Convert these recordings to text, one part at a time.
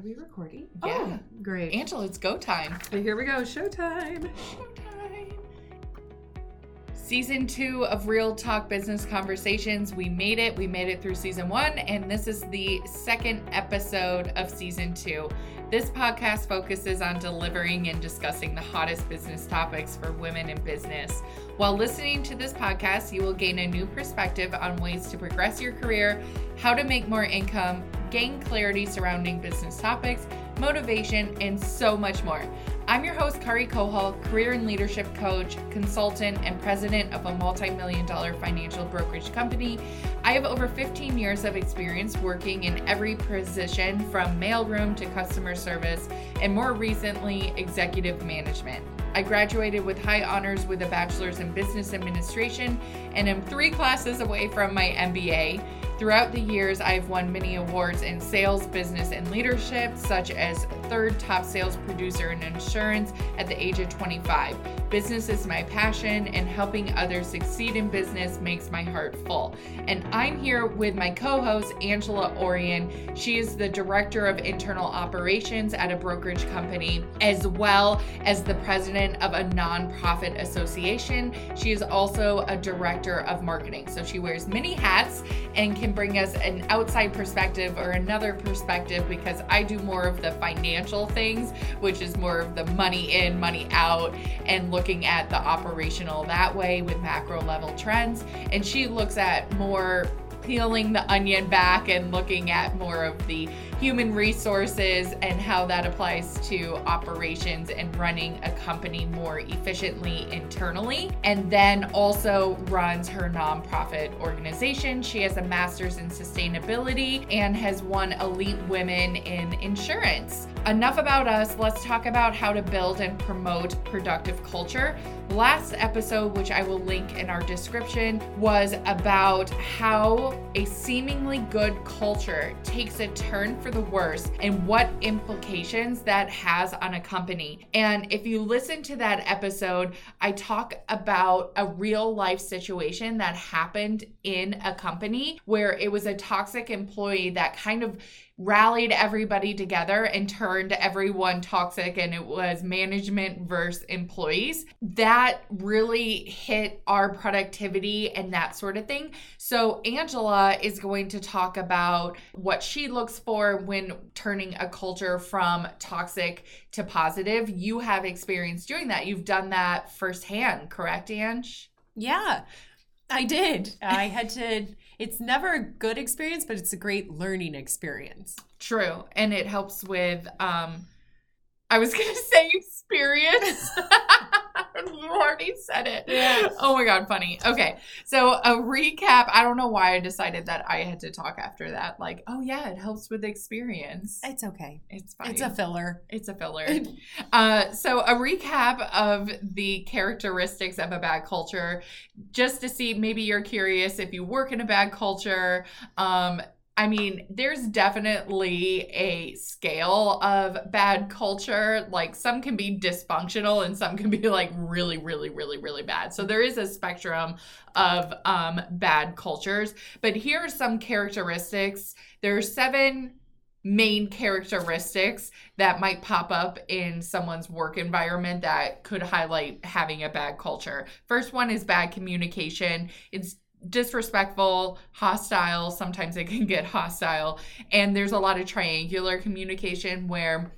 Are we recording? Yeah. Oh, great. Angela, it's go time. Here we go. Showtime. Showtime. Season two of Real Talk Business Conversations. We made it. We made it through season one, and this is the second episode of season two. This podcast focuses on delivering and discussing the hottest business topics for women in business. While listening to this podcast, you will gain a new perspective on ways to progress your career, how to make more income, gain clarity surrounding business topics, motivation, and so much more. I'm your host, Kari Kohal, career and leadership coach, consultant, and president of a multi million dollar financial brokerage company. I have over 15 years of experience working in every position from mailroom to customer service, and more recently, executive management. I graduated with high honors with a bachelor's in business administration and am three classes away from my MBA. Throughout the years, I've won many awards in sales, business, and leadership, such as third top sales producer in insurance at the age of 25. Business is my passion, and helping others succeed in business makes my heart full. And I'm here with my co host, Angela Orion. She is the director of internal operations at a brokerage company, as well as the president of a nonprofit association. She is also a director of marketing. So she wears many hats and can bring us an outside perspective or another perspective because I do more of the financial things, which is more of the money in, money out, and looking at the operational that way with macro level trends. And she looks at more peeling the onion back and looking at more of the human resources and how that applies to operations and running a company more efficiently internally. And then also runs her nonprofit organization. She has a master's in sustainability and has won Elite Women in Insurance. Enough about us. Let's talk about how to build and promote productive culture. Last episode, which I will link in our description, was about how a seemingly good culture takes a turn for the worse and what implications that has on a company. And if you listen to that episode, I talk about a real life situation that happened in a company where it was a toxic employee that kind of rallied everybody together and turned everyone toxic and it was management versus employees. That really hit our productivity and that sort of thing. So angela is going to talk about what she looks for when turning a culture from toxic to positive. You have experience doing that. You've done that firsthand correct ange? Yeah i did. I had to it's never a good experience, but it's a great learning experience. True. And it helps with um I was gonna say experience. you already said it. Yeah. Oh my god, funny. Okay. So a recap. I don't know why I decided that I had to talk after that. Like, oh yeah, it helps with experience. It's okay. It's fine. It's a filler. It's a filler. uh, so a recap of the characteristics of a bad culture, just to see maybe you're curious if you work in a bad culture. Um, I mean, there's definitely a scale of bad culture. Like some can be dysfunctional and some can be like really, really, really, really bad. So there is a spectrum of um, bad cultures. But here are some characteristics. There are seven main characteristics that might pop up in someone's work environment that could highlight having a bad culture. First one is bad communication. It's disrespectful, hostile. Sometimes it can get hostile. And there's a lot of triangular communication where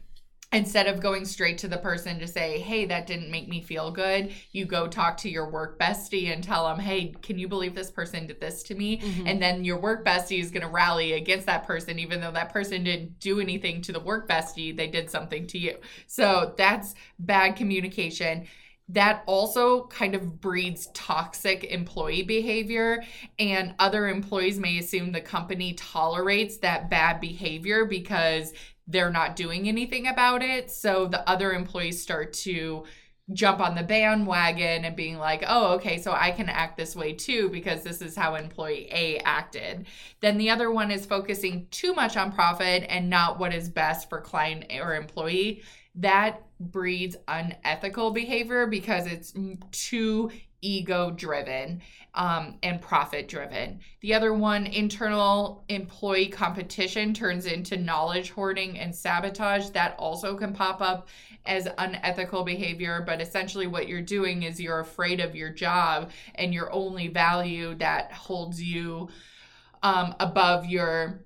instead of going straight to the person to say, hey, that didn't make me feel good, you go talk to your work bestie and tell them, hey, can you believe this person did this to me? Mm-hmm. And then your work bestie is going to rally against that person, even though that person didn't do anything to the work bestie, they did something to you. So that's bad communication that also kind of breeds toxic employee behavior and other employees may assume the company tolerates that bad behavior because they're not doing anything about it so the other employees start to jump on the bandwagon and being like, oh, okay, so I can act this way too because this is how employee A acted. Then the other one is focusing too much on profit and not what is best for client or employee. That breeds unethical behavior because it's too ego driven um, and profit driven. The other one, internal employee competition, turns into knowledge hoarding and sabotage. That also can pop up as unethical behavior, but essentially what you're doing is you're afraid of your job and your only value that holds you um, above your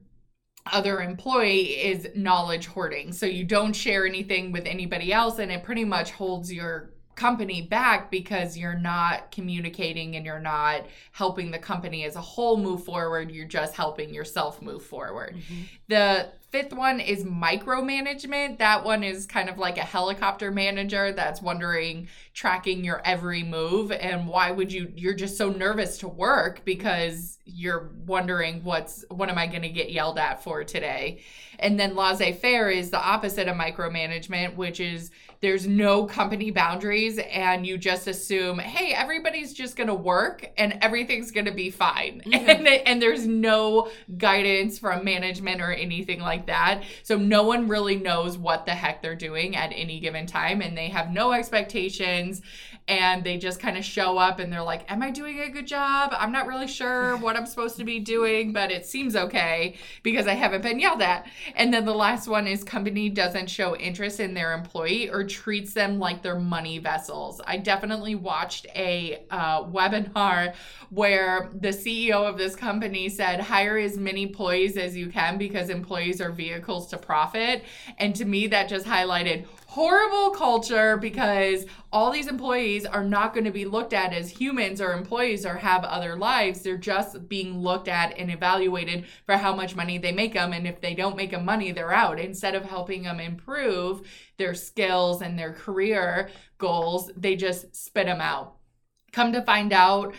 other employee is knowledge hoarding. So you don't share anything with anybody else, and it pretty much holds your company back because you're not communicating and you're not helping the company as a whole move forward. You're just helping yourself move forward. Mm-hmm. The fifth one is micromanagement. That one is kind of like a helicopter manager that's wondering, tracking your every move. And why would you, you're just so nervous to work because you're wondering what's, what am I going to get yelled at for today? And then laissez faire is the opposite of micromanagement, which is there's no company boundaries and you just assume, hey, everybody's just going to work and everything's going to be fine. Mm-hmm. And, and there's no guidance from management or anything like that. So no one really knows what the heck they're doing at any given time and they have no expectations and they just kind of show up and they're like, Am I doing a good job? I'm not really sure what I'm supposed to be doing, but it seems okay because I haven't been yelled at. And then the last one is company doesn't show interest in their employee or treats them like they're money vessels. I definitely watched a uh, webinar where the CEO of this company said, Hire as many employees as you can because employees are vehicles to profit. And to me, that just highlighted horrible culture because all these employees are not going to be looked at as humans or employees or have other lives. They're just being looked at and evaluated for how much money they make them. And if they don't make them money, they're out. Instead of helping them improve their skills and their career goals, they just spit them out. Come to find out,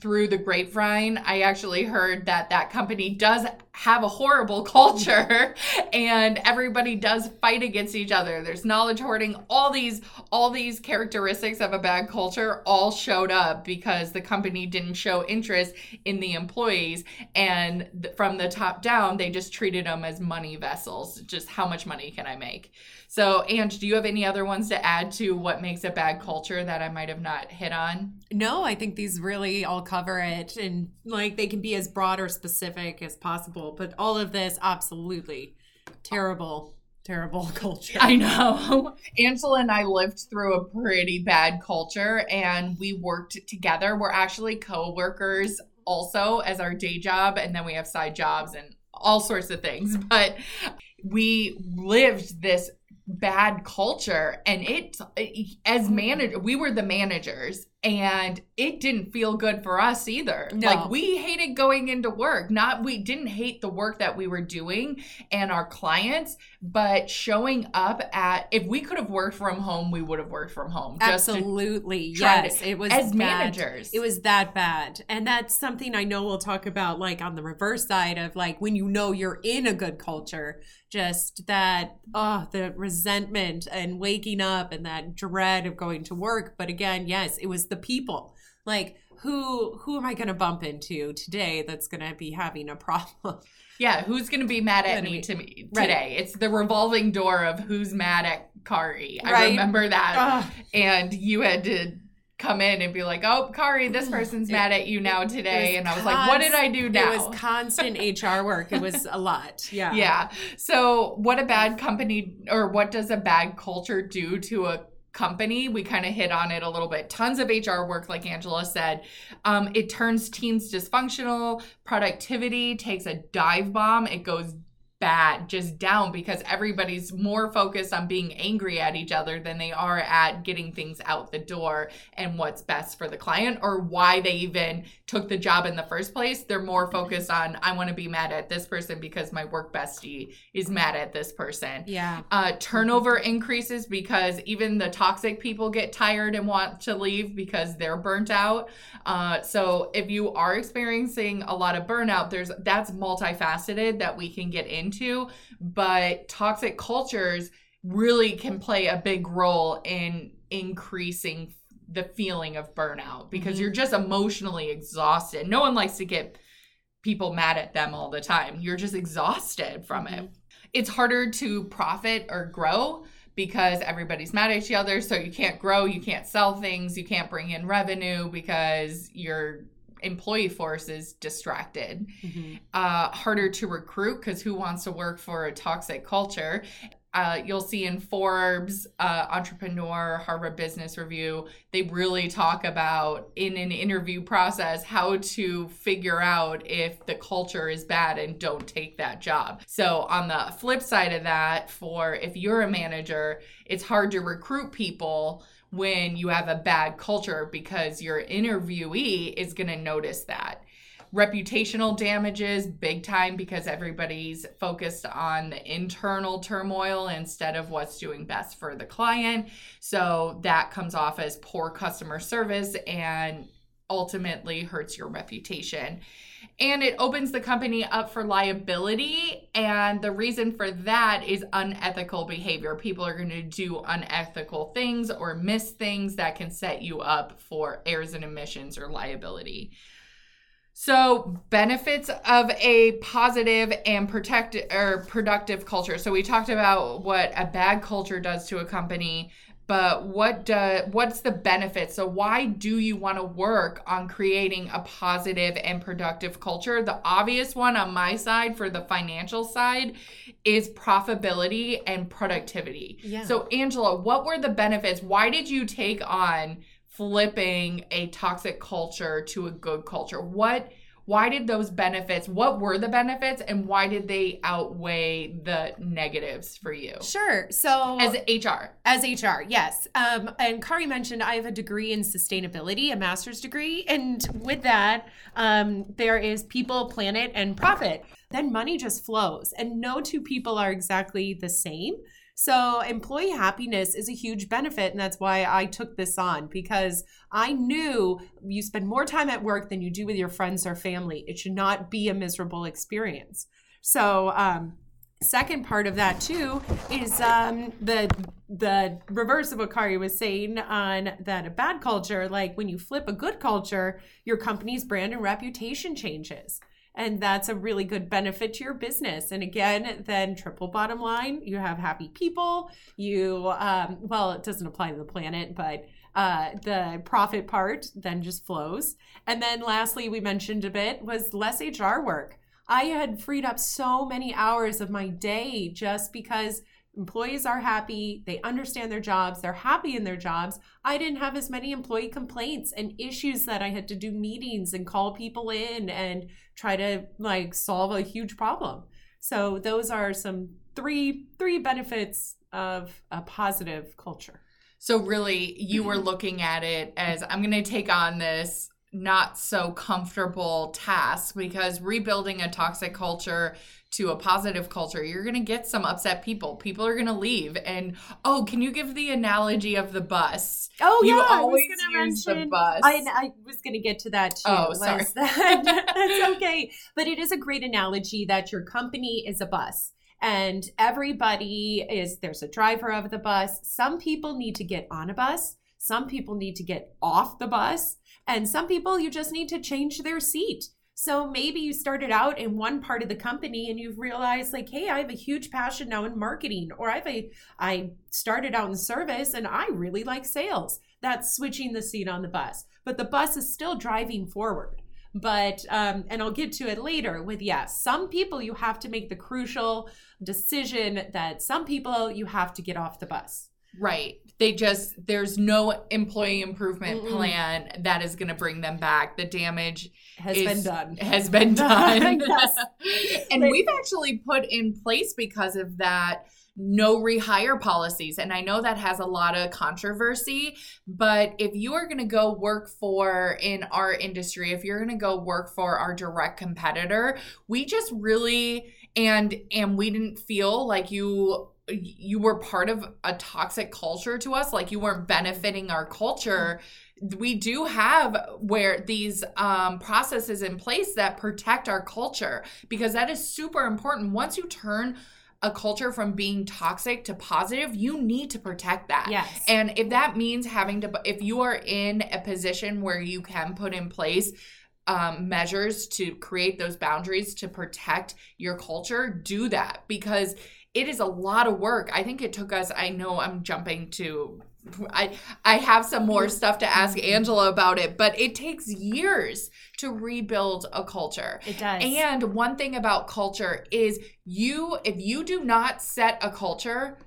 through the grapevine, I actually heard that that company does have a horrible culture and everybody does fight against each other. There's knowledge hoarding, all these all these characteristics of a bad culture all showed up because the company didn't show interest in the employees and th- from the top down they just treated them as money vessels. Just how much money can I make? So, Ange, do you have any other ones to add to what makes a bad culture that I might have not hit on? No, I think these really all cover it. And like they can be as broad or specific as possible. But all of this, absolutely terrible terrible culture. I know. Angela and I lived through a pretty bad culture and we worked together. We're actually co-workers also as our day job and then we have side jobs and all sorts of things. Mm-hmm. But we lived this bad culture and it as manager we were the managers and it didn't feel good for us either. No. like we hated going into work. Not we didn't hate the work that we were doing and our clients but showing up at if we could have worked from home we would have worked from home absolutely. yes to, it was as bad. managers. It was that bad. And that's something i know we'll talk about like on the reverse side of like when you know you're in a good culture just that oh the resentment and waking up and that dread of going to work. But again yes it was the people like who who am i going to bump into today that's going to be having a problem yeah who's going to be mad at me to me today right. it's the revolving door of who's mad at kari right. i remember that Ugh. and you had to come in and be like, "Oh, Kari, this person's mad at you now today," and I was const- like, "What did I do now?" It was constant HR work. It was a lot. Yeah. Yeah. So, what a bad company, or what does a bad culture do to a company. We kind of hit on it a little bit. Tons of HR work, like Angela said. Um, it turns teams dysfunctional. Productivity takes a dive bomb. It goes bad, just down because everybody's more focused on being angry at each other than they are at getting things out the door and what's best for the client or why they even took the job in the first place. They're more focused on, I want to be mad at this person because my work bestie is mad at this person. Yeah. Uh, turnover increases because even the toxic people get tired and want to leave because they're burnt out. Uh, so if you are experiencing a lot of burnout, there's that's multifaceted that we can get into into, but toxic cultures really can play a big role in increasing the feeling of burnout because mm-hmm. you're just emotionally exhausted. No one likes to get people mad at them all the time. You're just exhausted from mm-hmm. it. It's harder to profit or grow because everybody's mad at each other. So you can't grow, you can't sell things, you can't bring in revenue because your employee force is distracted. Mm-hmm. Uh, harder to recruit because who wants to work for a toxic culture? Uh, you'll see in Forbes, uh, Entrepreneur, Harvard Business Review, they really talk about in an interview process how to figure out if the culture is bad and don't take that job. So, on the flip side of that, for if you're a manager, it's hard to recruit people when you have a bad culture because your interviewee is going to notice that reputational damages big time because everybody's focused on the internal turmoil instead of what's doing best for the client. So that comes off as poor customer service and ultimately hurts your reputation. And it opens the company up for liability. And the reason for that is unethical behavior. People are going to do unethical things or miss things that can set you up for errors and omissions or liability. So, benefits of a positive and protective or productive culture. So, we talked about what a bad culture does to a company, but what do, what's the benefit? So, why do you want to work on creating a positive and productive culture? The obvious one on my side for the financial side is profitability and productivity. Yeah. So, Angela, what were the benefits? Why did you take on flipping a toxic culture to a good culture? What why did those benefits what were the benefits and why did they outweigh the negatives for you? Sure. So as hr as hr yes. Um, and kari mentioned i have a degree in sustainability a master's degree and with that um, there is people planet and profit. Then money just flows and no two people are exactly the same so, employee happiness is a huge benefit. And that's why I took this on because I knew you spend more time at work than you do with your friends or family. It should not be a miserable experience. So, um, second part of that too is um, the the reverse of what Kari was saying on that a bad culture, like when you flip a good culture, your company's brand and reputation changes and that's a really good benefit to your business. And again then triple bottom line you have happy people. You um, well it doesn't apply to the planet but uh, the profit part then just flows. And then lastly we mentioned a bit was less hr work. I had freed up so many hours of my day just because employees are happy. They understand their jobs. They're happy in their jobs. I didn't have as many employee complaints and issues that i had to do meetings and call people in and try to like solve a huge problem. So those are some three three benefits of a positive culture. So really you were looking at it as i'm going to take on this not so comfortable task because rebuilding a toxic culture to a positive culture, you're going to get some upset people. People are going to leave. And oh, can you give the analogy of the bus? Oh, you yeah. always use mention, the bus. I, I was going to get to that too. Oh, sorry. That, that's okay. But it is a great analogy that your company is a bus and everybody is there's a driver of the bus. Some people need to get on a bus. Some people need to get off the bus. And some people you just need to change their seat. So maybe you started out in one part of the company and you've realized like, hey, I have a huge passion now in marketing, or I've a I started out in service and I really like sales. That's switching the seat on the bus. But the bus is still driving forward. But um, and I'll get to it later with yes, some people you have to make the crucial decision that some people you have to get off the bus. Right. They just there's no employee improvement Mm-mm. plan that is going to bring them back. The damage has been done. Has been done. and we've actually put in place because of that no rehire policies. And I know that has a lot of controversy, but if you are going to go work for in our industry, if you're going to go work for our direct competitor, we just really and and we didn't feel like you you were part of a toxic culture to us like you weren't benefiting our culture we do have where these um, processes in place that protect our culture because that is super important once you turn a culture from being toxic to positive, you need to protect that. Yes. And if that means having to, if you are in a position where you can put in place um, measures to create those boundaries to protect your culture, do that because it is a lot of work. I think it took us, I know I'm jumping to I I have some more mm-hmm. stuff to ask mm-hmm. Angela about it, but it takes years to rebuild a culture. It does. And one thing about culture is you if you do not set a culture,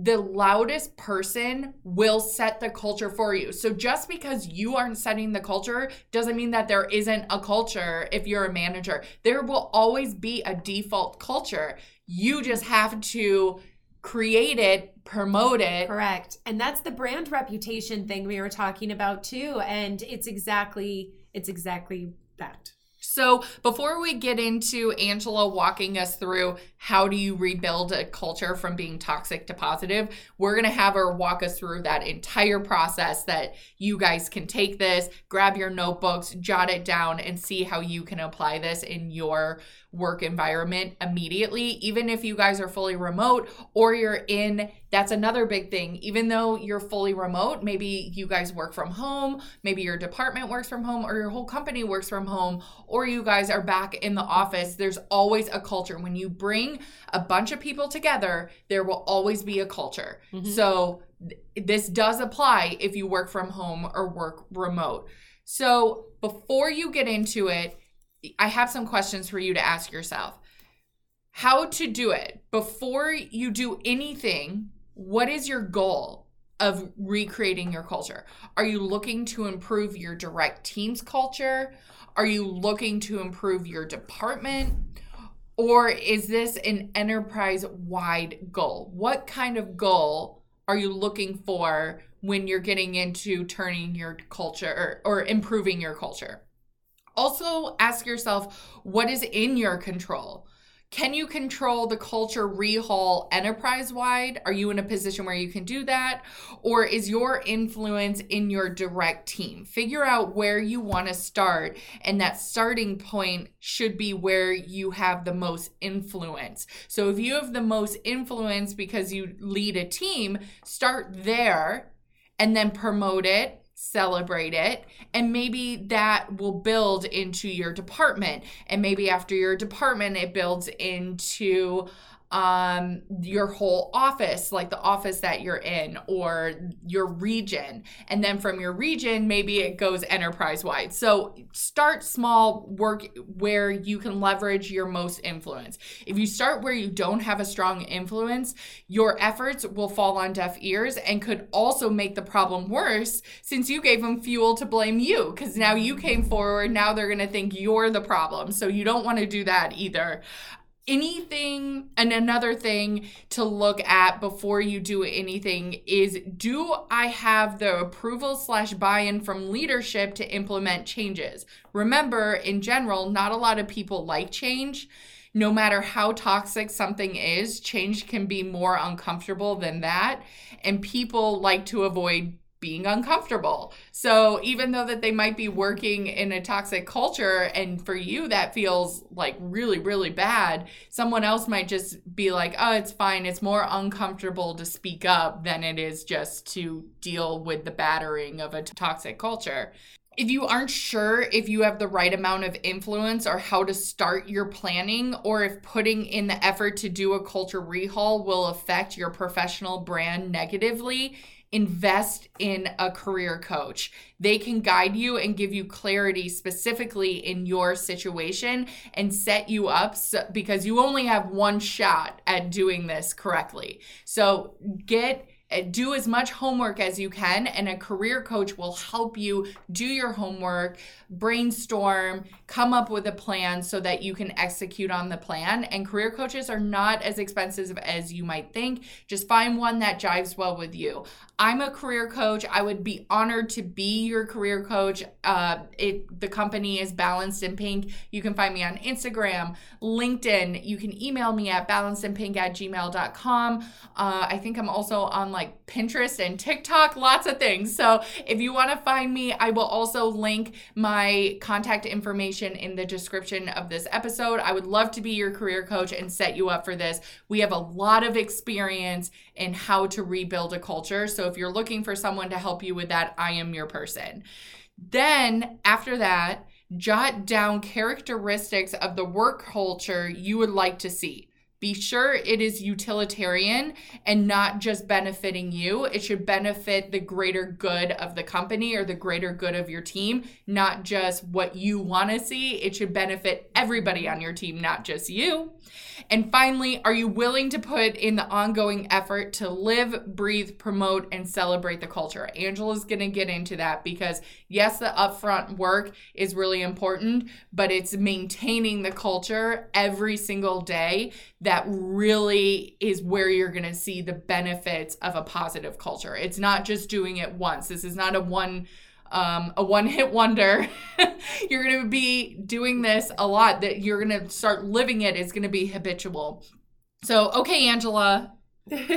the loudest person will set the culture for you. So just because you aren't setting the culture doesn't mean that there isn't a culture if you're a manager. There will always be a default culture. You just have to create it, promote it. Correct. And that's the brand reputation thing we were talking about too and it's exactly it's exactly that. So, before we get into Angela walking us through how do you rebuild a culture from being toxic to positive, we're going to have her walk us through that entire process that you guys can take this, grab your notebooks, jot it down, and see how you can apply this in your work environment immediately, even if you guys are fully remote or you're in. That's another big thing. Even though you're fully remote, maybe you guys work from home, maybe your department works from home, or your whole company works from home, or you guys are back in the office. There's always a culture. When you bring a bunch of people together, there will always be a culture. Mm-hmm. So, this does apply if you work from home or work remote. So, before you get into it, I have some questions for you to ask yourself. How to do it before you do anything, what is your goal of recreating your culture? Are you looking to improve your direct team's culture? Are you looking to improve your department? Or is this an enterprise wide goal? What kind of goal are you looking for when you're getting into turning your culture or, or improving your culture? Also, ask yourself what is in your control? Can you control the culture rehaul enterprise wide? Are you in a position where you can do that? Or is your influence in your direct team? Figure out where you want to start, and that starting point should be where you have the most influence. So if you have the most influence because you lead a team, start there and then promote it celebrate it and maybe that will build into your department. And maybe after your department it builds into um your whole office like the office that you're in or your region. And then from your region maybe it goes enterprise wide so start small work where you can leverage your most influence. If you start where you don't have a strong influence your efforts will fall on deaf ears and could also make the problem worse since you gave them fuel to blame you because now you came forward now they're going to think you're the problem. So you don't want to do that either anything and another thing to look at before you do anything is do i have the approval slash buy-in from leadership to implement changes? Remember in general not a lot of people like change. No matter how toxic something is change can be more uncomfortable than that. And people like to avoid being uncomfortable. So even though that they might be working in a toxic culture and for you that feels like really really bad, someone else might just be like, "Oh, it's fine. It's more uncomfortable to speak up than it is just to deal with the battering of a toxic culture." If you aren't sure if you have the right amount of influence or how to start your planning, or if putting in the effort to do a culture rehaul will affect your professional brand negatively, invest in a career coach. They can guide you and give you clarity specifically in your situation and set you up so, because you only have one shot at doing this correctly. So get uh, do as much homework as you can and a career coach will help you do your homework brainstorm come up with a plan so that you can execute on the plan and career coaches are not as expensive as you might think just find one that jives well with you i'm a career coach i would be honored to be your career coach uh, it, the company is balanced in pink you can find me on instagram linkedin you can email me at balancedinpink at gmail.com uh, i think i'm also on like Pinterest and TikTok, lots of things. So if you want to find me, I will also link my contact information in the description of this episode. I would love to be your career coach and set you up for this. We have a lot of experience in how to rebuild a culture. So if you're looking for someone to help you with that, I am your person. Then after that, jot down characteristics of the work culture you would like to see be sure it is utilitarian and not just benefiting you. It should benefit the greater good of the company or the greater good of your team, not just what you want to see. It should benefit everybody on your team, not just you. And finally, are you willing to put in the ongoing effort to live, breathe, promote, and celebrate the culture? Angela's going to get into that because, yes, the upfront work is really important, but it's maintaining the culture every single day that really is where you're going to see the benefits of a positive culture. It's not just doing it once. This is not a one um, a one hit wonder. you're going to be doing this a lot, that you're going to start living it, it's going to be habitual. So, okay, Angela,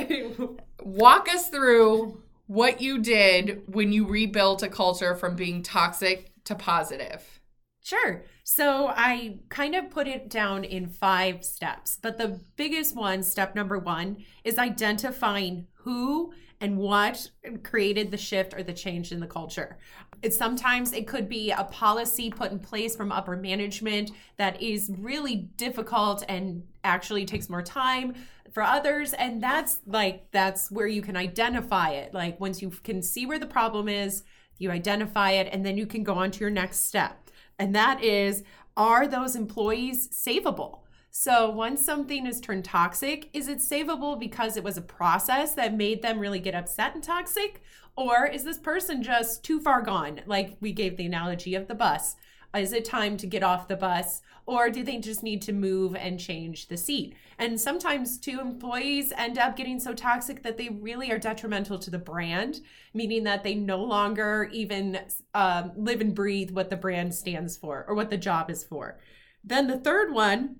walk us through what you did when you rebuilt a culture from being toxic to positive. Sure. So I kind of put it down in five steps, but the biggest one, step number one, is identifying who and what created the shift or the change in the culture. It, sometimes it could be a policy put in place from upper management that is really difficult and actually takes more time for others and that's like that's where you can identify it. Like once you can see where the problem is you identify it and then you can go on to your next step. And that is are those employees savable so once something is turned toxic, is it savable because it was a process that made them really get upset and toxic? Or is this person just too far gone? Like we gave the analogy of the bus. Is it time to get off the bus? Or do they just need to move and change the seat? And sometimes, two employees end up getting so toxic that they really are detrimental to the brand, meaning that they no longer even um, live and breathe what the brand stands for or what the job is for. Then the third one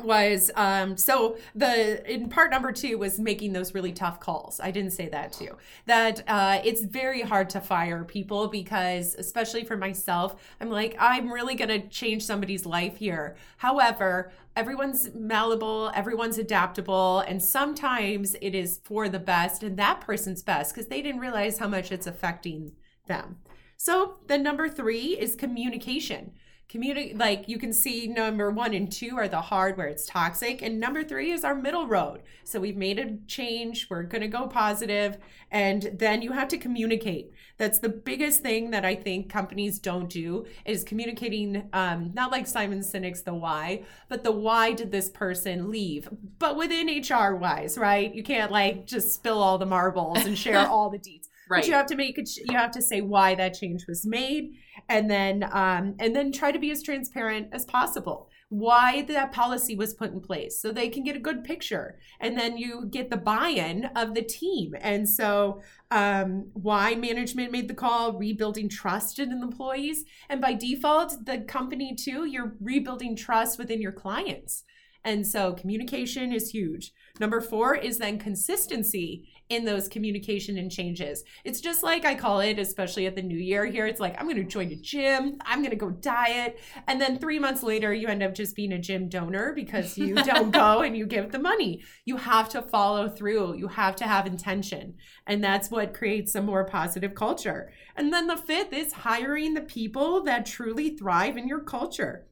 was um so the in part number two was making those really tough calls. I didn't say that too. That uh it's very hard to fire people because especially for myself i'm like i'm really gonna change somebody's life here. However everyone's malleable everyone's adaptable and sometimes it is for the best and that person's best because they didn't realize how much it's affecting them. So the number three is communication community like you can see number one and two are the hard where it's toxic and number three is our middle road so we've made a change we're going to go positive and then you have to communicate that's the biggest thing that i think companies don't do is communicating um, not like simon sinek's the why but the why did this person leave but within hr wise right you can't like just spill all the marbles and share all the details Right. But you have to make it. You have to say why that change was made, and then um, and then try to be as transparent as possible. Why that policy was put in place, so they can get a good picture, and then you get the buy-in of the team. And so, um, why management made the call, rebuilding trust in employees, and by default, the company too. You're rebuilding trust within your clients. And so communication is huge. Number four is then consistency in those communication and changes. It's just like I call it, especially at the new year here. It's like, I'm going to join a gym, I'm going to go diet. And then three months later, you end up just being a gym donor because you don't go and you give the money. You have to follow through, you have to have intention. And that's what creates a more positive culture. And then the fifth is hiring the people that truly thrive in your culture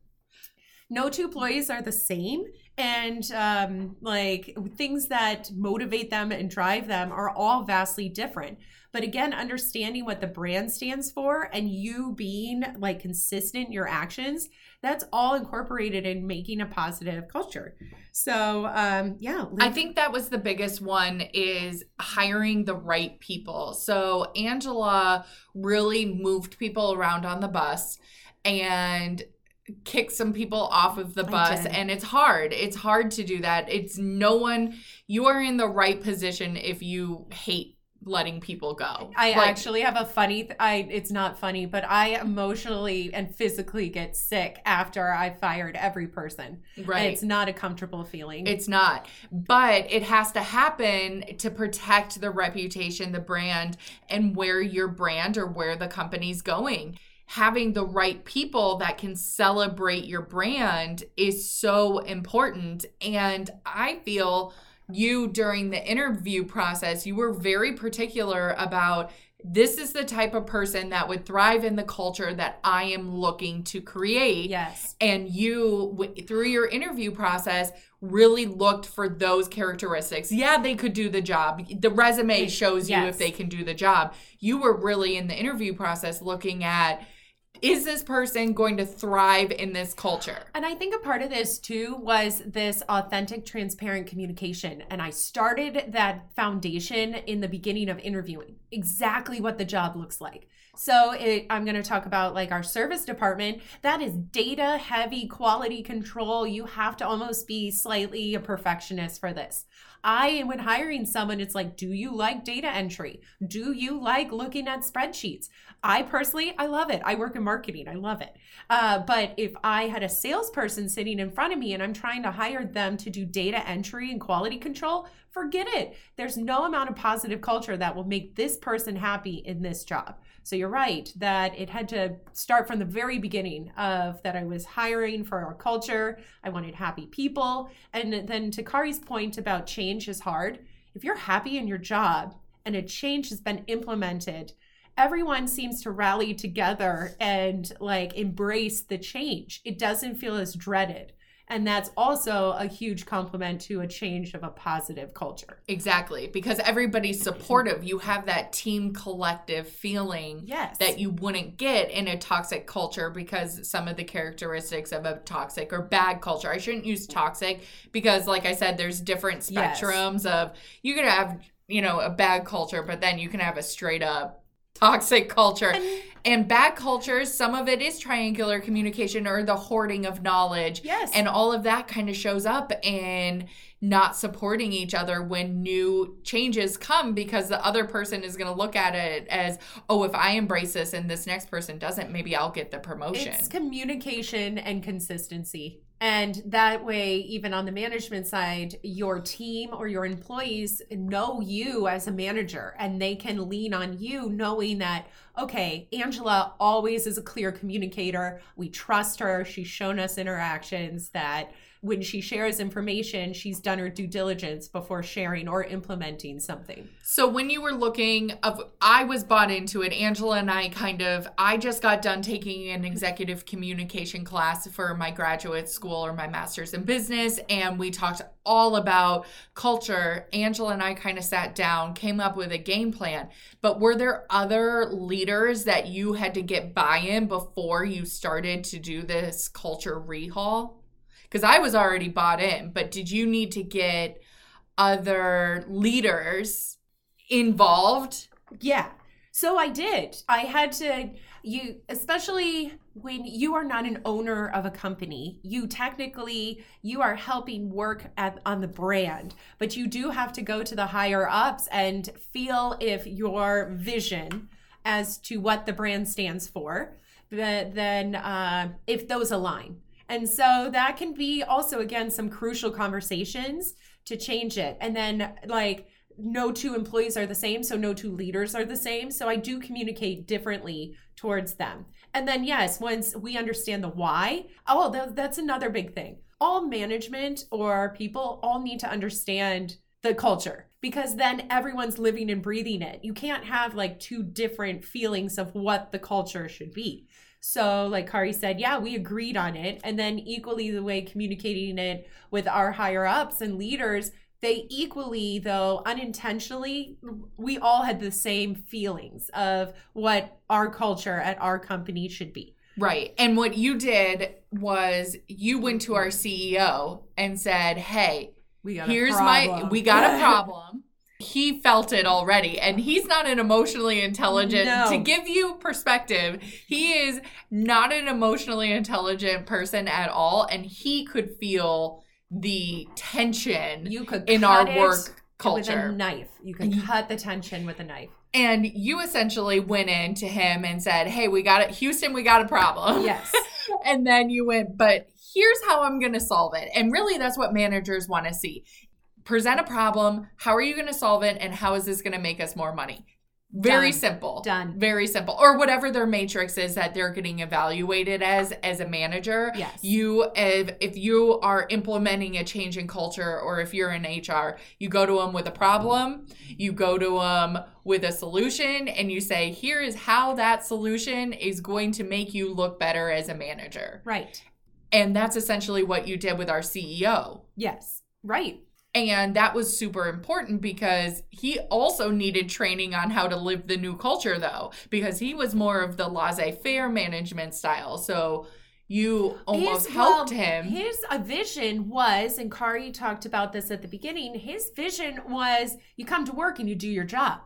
no two employees are the same. And um, like things that motivate them and drive them are all vastly different. But again understanding what the brand stands for and you being like consistent in your actions that's all incorporated in making a positive culture. So um yeah i think that was the biggest one is hiring the right people. So angela really moved people around on the bus and kick some people off of the bus and it's hard. It's hard to do that. It's no one you are in the right position if you hate letting people go. I like, actually have a funny th- i it's not funny but i emotionally and physically get sick after i fired every person. Right and it's not a comfortable feeling. It's not. But it has to happen to protect the reputation the brand and where your brand or where the company's going having the right people that can celebrate your brand is so important. And I feel you during the interview process, you were very particular about this is the type of person that would thrive in the culture that I am looking to create. Yes. And you, w- through your interview process, really looked for those characteristics. Yeah, they could do the job. The resume shows you yes. if they can do the job. You were really in the interview process looking at, is this person going to thrive in this culture? And I think a part of this too was this authentic, transparent communication. And I started that foundation in the beginning of interviewing, exactly what the job looks like. So it, I'm going to talk about like our service department. That is data heavy quality control. You have to almost be slightly a perfectionist for this. I, when hiring someone, it's like, do you like data entry? Do you like looking at spreadsheets? I personally, I love it. I work in marketing, I love it. Uh, but if I had a salesperson sitting in front of me and I'm trying to hire them to do data entry and quality control, forget it. There's no amount of positive culture that will make this person happy in this job. So you're right that it had to start from the very beginning of that I was hiring for our culture. I wanted happy people. And then to Kari's point about change is hard. If you're happy in your job and a change has been implemented, everyone seems to rally together and like embrace the change. It doesn't feel as dreaded. And that's also a huge compliment to a change of a positive culture. Exactly. Because everybody's supportive. You have that team collective feeling yes. that you wouldn't get in a toxic culture because some of the characteristics of a toxic or bad culture. I shouldn't use toxic because, like I said, there's different spectrums yes. of you could have, you know, a bad culture, but then you can have a straight up toxic culture. And, bad cultures, some of it is triangular communication or the hoarding of knowledge. Yes. And all of that kind of shows up in not supporting each other when new changes come because the other person is going to look at it as, oh, if I embrace this and this next person doesn't, maybe I'll get the promotion. It's communication and consistency. And that way, even on the management side, your team or your employees know you as a manager and they can lean on you knowing that, okay, Angela always is a clear communicator. We trust her. She's shown us interactions that when she shares information, she's done her due diligence before sharing or implementing something. So when you were looking of I was bought into it, Angela and I kind of I just got done taking an executive communication class for my graduate school or my master's in business and we talked all about culture. Angela and I kind of sat down, came up with a game plan. But were there other leaders that you had to get buy-in before you started to do this culture rehaul? Because I was already bought in, but did you need to get other leaders involved? Yeah. So I did. I had to you especially when you are not an owner of a company you technically you are helping work at, on the brand but you do have to go to the higher ups and feel if your vision as to what the brand stands for then uh, if those align and so that can be also, again, some crucial conversations to change it. And then, like, no two employees are the same, so no two leaders are the same. So I do communicate differently towards them. And then, yes, once we understand the why, oh, that, that's another big thing. All management or people all need to understand the culture because then everyone's living and breathing it. You can't have like two different feelings of what the culture should be. So, like Kari said, yeah, we agreed on it. And then, equally, the way communicating it with our higher ups and leaders, they equally, though unintentionally, we all had the same feelings of what our culture at our company should be. Right. And what you did was you went to our CEO and said, hey, we got here's my, we got a problem he felt it already and he's not an emotionally intelligent no. to give you perspective he is not an emotionally intelligent person at all and he could feel the tension you could in our work culture with a knife. You can cut the tension with a knife. And you essentially went in to him and said hey we got it houston we got a problem. Yes. And then you went but here's how i'm going to solve it. And really that's what managers want to see present a problem. How are you going to solve it? And how is this going to make us more money? Very Done. simple. Done. Very simple. Or whatever their matrix is that they're getting evaluated as as a manager. Yes. You if if you are implementing a change in culture or if you're in HR, you go to them with a problem, you go to them with a solution and you say, "Here is how that solution is going to make you look better as a manager." Right. And that's essentially what you did with our CEO. Yes. Right. And that was super important because he also needed training on how to live the new culture, though, because he was more of the laissez faire management style. So you almost His- helped well, him. His vision was, and Kari talked about this at the beginning, his vision was you come to work and you do your job.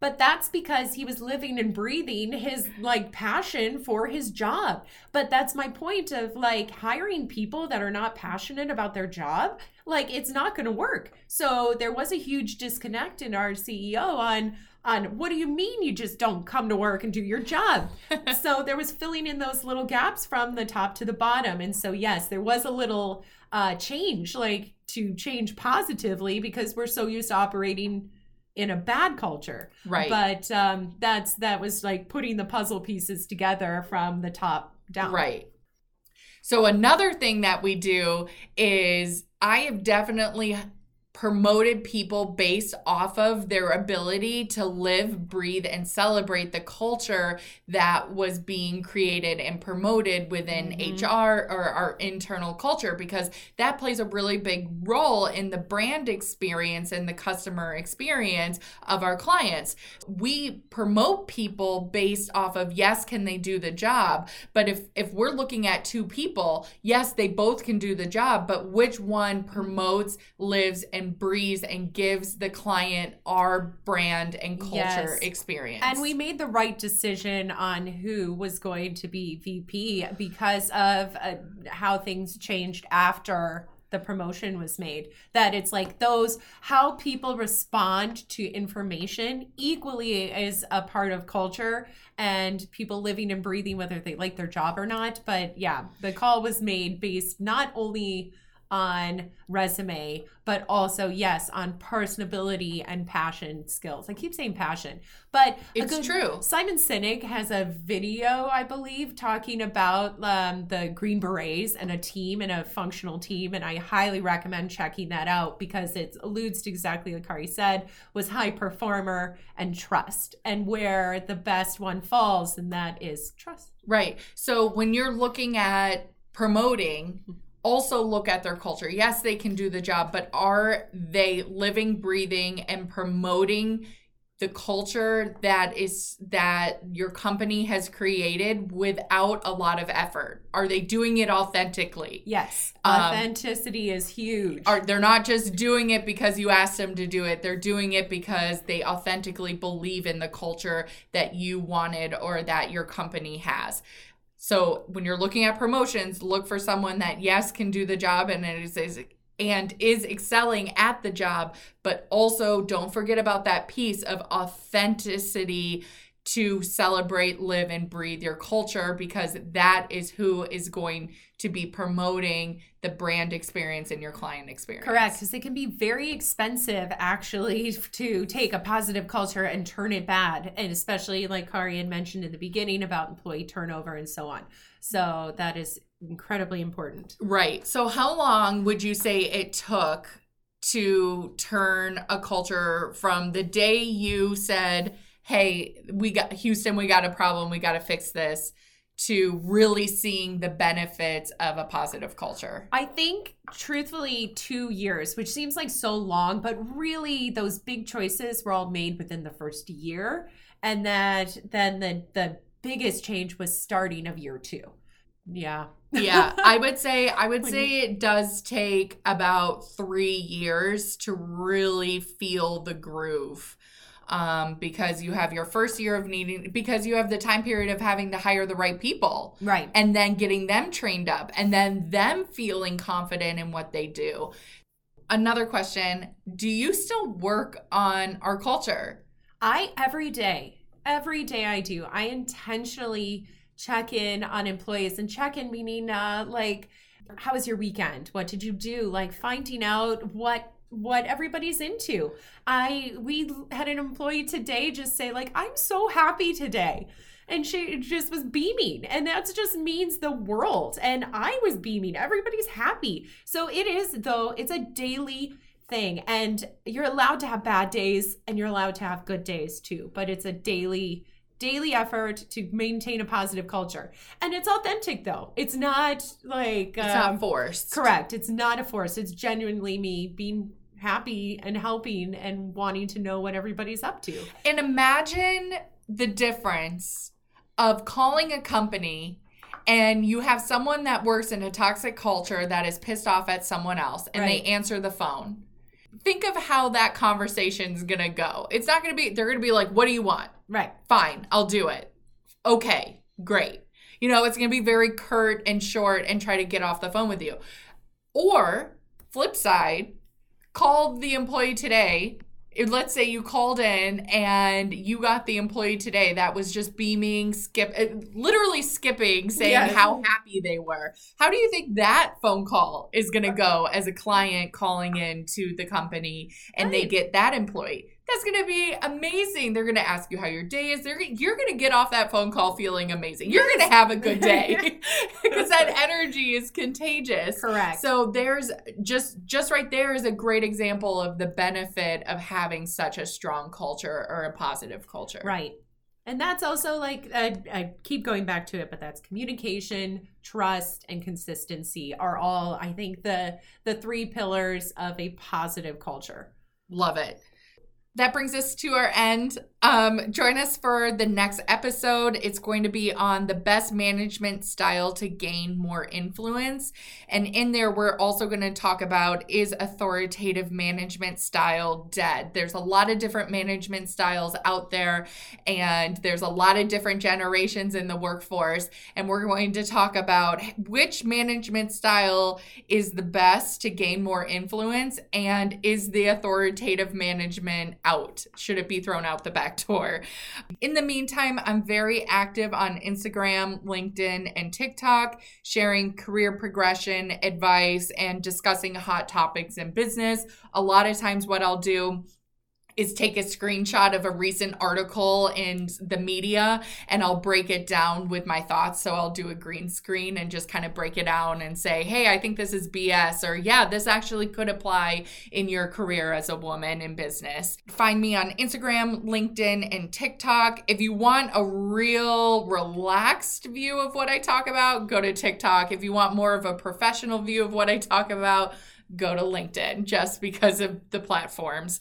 But that's because he was living and breathing his like passion for his job. But that's my point of like hiring people that are not passionate about their job, like it's not going to work. So there was a huge disconnect in our CEO on on what do you mean you just don't come to work and do your job? so there was filling in those little gaps from the top to the bottom. And so yes, there was a little uh change like to change positively because we're so used to operating in a bad culture. Right. But um that's that was like putting the puzzle pieces together from the top down. Right. So another thing that we do is I have definitely promoted people based off of their ability to live, breathe, and celebrate the culture that was being created and promoted within Mhm. HR or our internal culture because that plays a really big role in the brand experience and the customer experience of our clients. We promote people based off of yes, can they do the job? But if if we're looking at two people, yes, they both can do the job, but which one promotes, lives and breathes and gives the client our brand and culture Yes. experience. And we made the right decision on who was going to be VP because of uh, how things changed after the promotion was made. That it's like those, how people respond to information equally is a part of culture and people living and breathing, whether they like their job or not. But yeah, the call was made based not only on resume, but also, yes, on personability and passion skills. I keep saying passion, but It's good- true. Simon Sinek has a video, I believe, talking about um, the Green Berets and a team and a functional team. And I highly recommend checking that out because it alludes to exactly what Kari said was high performer and trust and where the best one falls, and that is trust. Right. So when you're looking at promoting, also look at their culture. Yes, they can do the job, but are they living, breathing, and promoting the culture that is that your company has created without a lot of effort? Are they doing it authentically? Yes, Um, authenticity is huge. Are they're not just doing it because you asked them to do it. They're doing it because they authentically believe in the culture that you wanted or that your company has. So when you're looking at promotions, look for someone that yes can do the job and is, and is excelling at the job, but also don't forget about that piece of authenticity to celebrate, live, and breathe your culture because that is who is going to be promoting the brand experience and your client experience. Correct, because it can be very expensive actually to take a positive culture and turn it bad. And especially like Kari had mentioned in the beginning about employee turnover and so on. So that is incredibly important. Right. So, how long would you say it took to turn a culture from the day you said, Hey, we got Houston, we got a problem, we got to fix this, to really seeing the benefits of a positive culture? I think truthfully 2 years, which seems like so long, but really those big choices were all made within the first year and that then the the biggest change was starting of year 2. Yeah. yeah, I would say I would say it does take about 3 years to really feel the groove. Um, because you have your first year of needing because you have the time period of having to hire the right people Right. and then getting them trained up and then them feeling confident in what they do. Another question, do you still work on our culture? I every day, every day I do. I intentionally check in on employees and check in meaning uh like how was your weekend? What did you do? Like finding out what what everybody's into. I we had an employee today just say like I'm so happy today. And she just was beaming. And that just means the world. And I was beaming. Everybody's happy. So it is though, it's a daily thing. And you're allowed to have bad days and you're allowed to have good days too. But it's a daily daily effort to maintain a positive culture. And it's authentic though. It's not like it's um, not forced. Correct. It's not a force. It's genuinely me being happy and helping and wanting to know what everybody's up to. And imagine the difference of calling a company and you have someone that works in a toxic culture that is pissed off at someone else and right. they answer the phone. Think of how that conversation's gonna go. It's not gonna be, they're gonna be like, what do you want? Right. Fine, I'll do it. Okay, great. You know, it's going to be very curt and short and try to get off the phone with you. Or, flip side, call the employee today. Let's say you called in and you got the employee today that was just beaming, skip, uh, literally skipping, saying yes. how happy they were. How do you think that phone call is going to go as a client calling in to the company and right. they get that employee? That's going to be amazing. They're going to ask you how your day is. They're, you're going to get off that phone call feeling amazing. You're going to have a good day because that energy is contagious. Correct. So there's just just right there is a great example of the benefit of having such a strong culture or a positive culture. Right. And that's also like I, I keep going back to it, but that's communication, trust, and consistency are all I think the the three pillars of a positive culture. Love it that brings us to our end. Um, join us for the next episode. It's going to be on the best management style to gain more influence. And in there, we're also going to talk about is authoritative management style dead? There's a lot of different management styles out there, and there's a lot of different generations in the workforce. And we're going to talk about which management style is the best to gain more influence, and is the authoritative management out? Should it be thrown out the back In the meantime, I'm very active on Instagram, LinkedIn, and TikTok, sharing career progression advice and discussing hot topics in business. A lot of times, what I'll do is take a screenshot of a recent article in the media and I'll break it down with my thoughts. So I'll do a green screen and just kind of break it down and say, hey, I think this is BS, or yeah, this actually could apply in your career as a woman in business. Find me on Instagram, LinkedIn, and TikTok. If you want a real relaxed view of what I talk about, go to TikTok. If you want more of a professional view of what I talk about, go to LinkedIn just because of the platforms.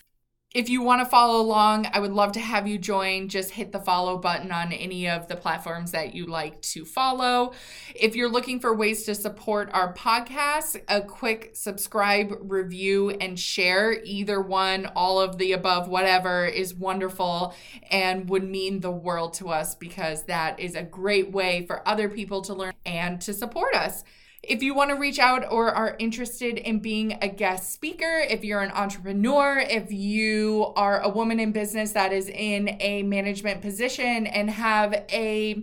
If you want to follow along, I would love to have you join. Just hit the follow button on any of the platforms that you like to follow. If you're looking for ways to support our podcast, a quick subscribe, review, and share either one, all of the above, whatever is wonderful and would mean the world to us because that is a great way for other people to learn and to support us. If you want to reach out or are interested in being a guest speaker, if you're an entrepreneur, if you are a woman in business that is in a management position and have a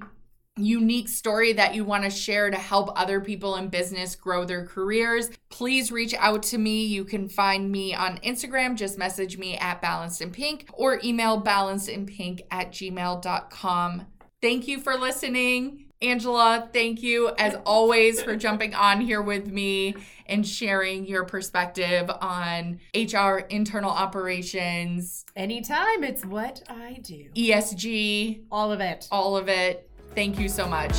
unique story that you want to share to help other people in business grow their careers, please reach out to me. You can find me on Instagram. Just message me at balanced in pink or email balancedinpink at gmail.com. Thank you for listening. Angela, thank you as always for jumping on here with me and sharing your perspective on HR, internal operations. Anytime, it's what I do. ESG, all of it. All of it. Thank you so much.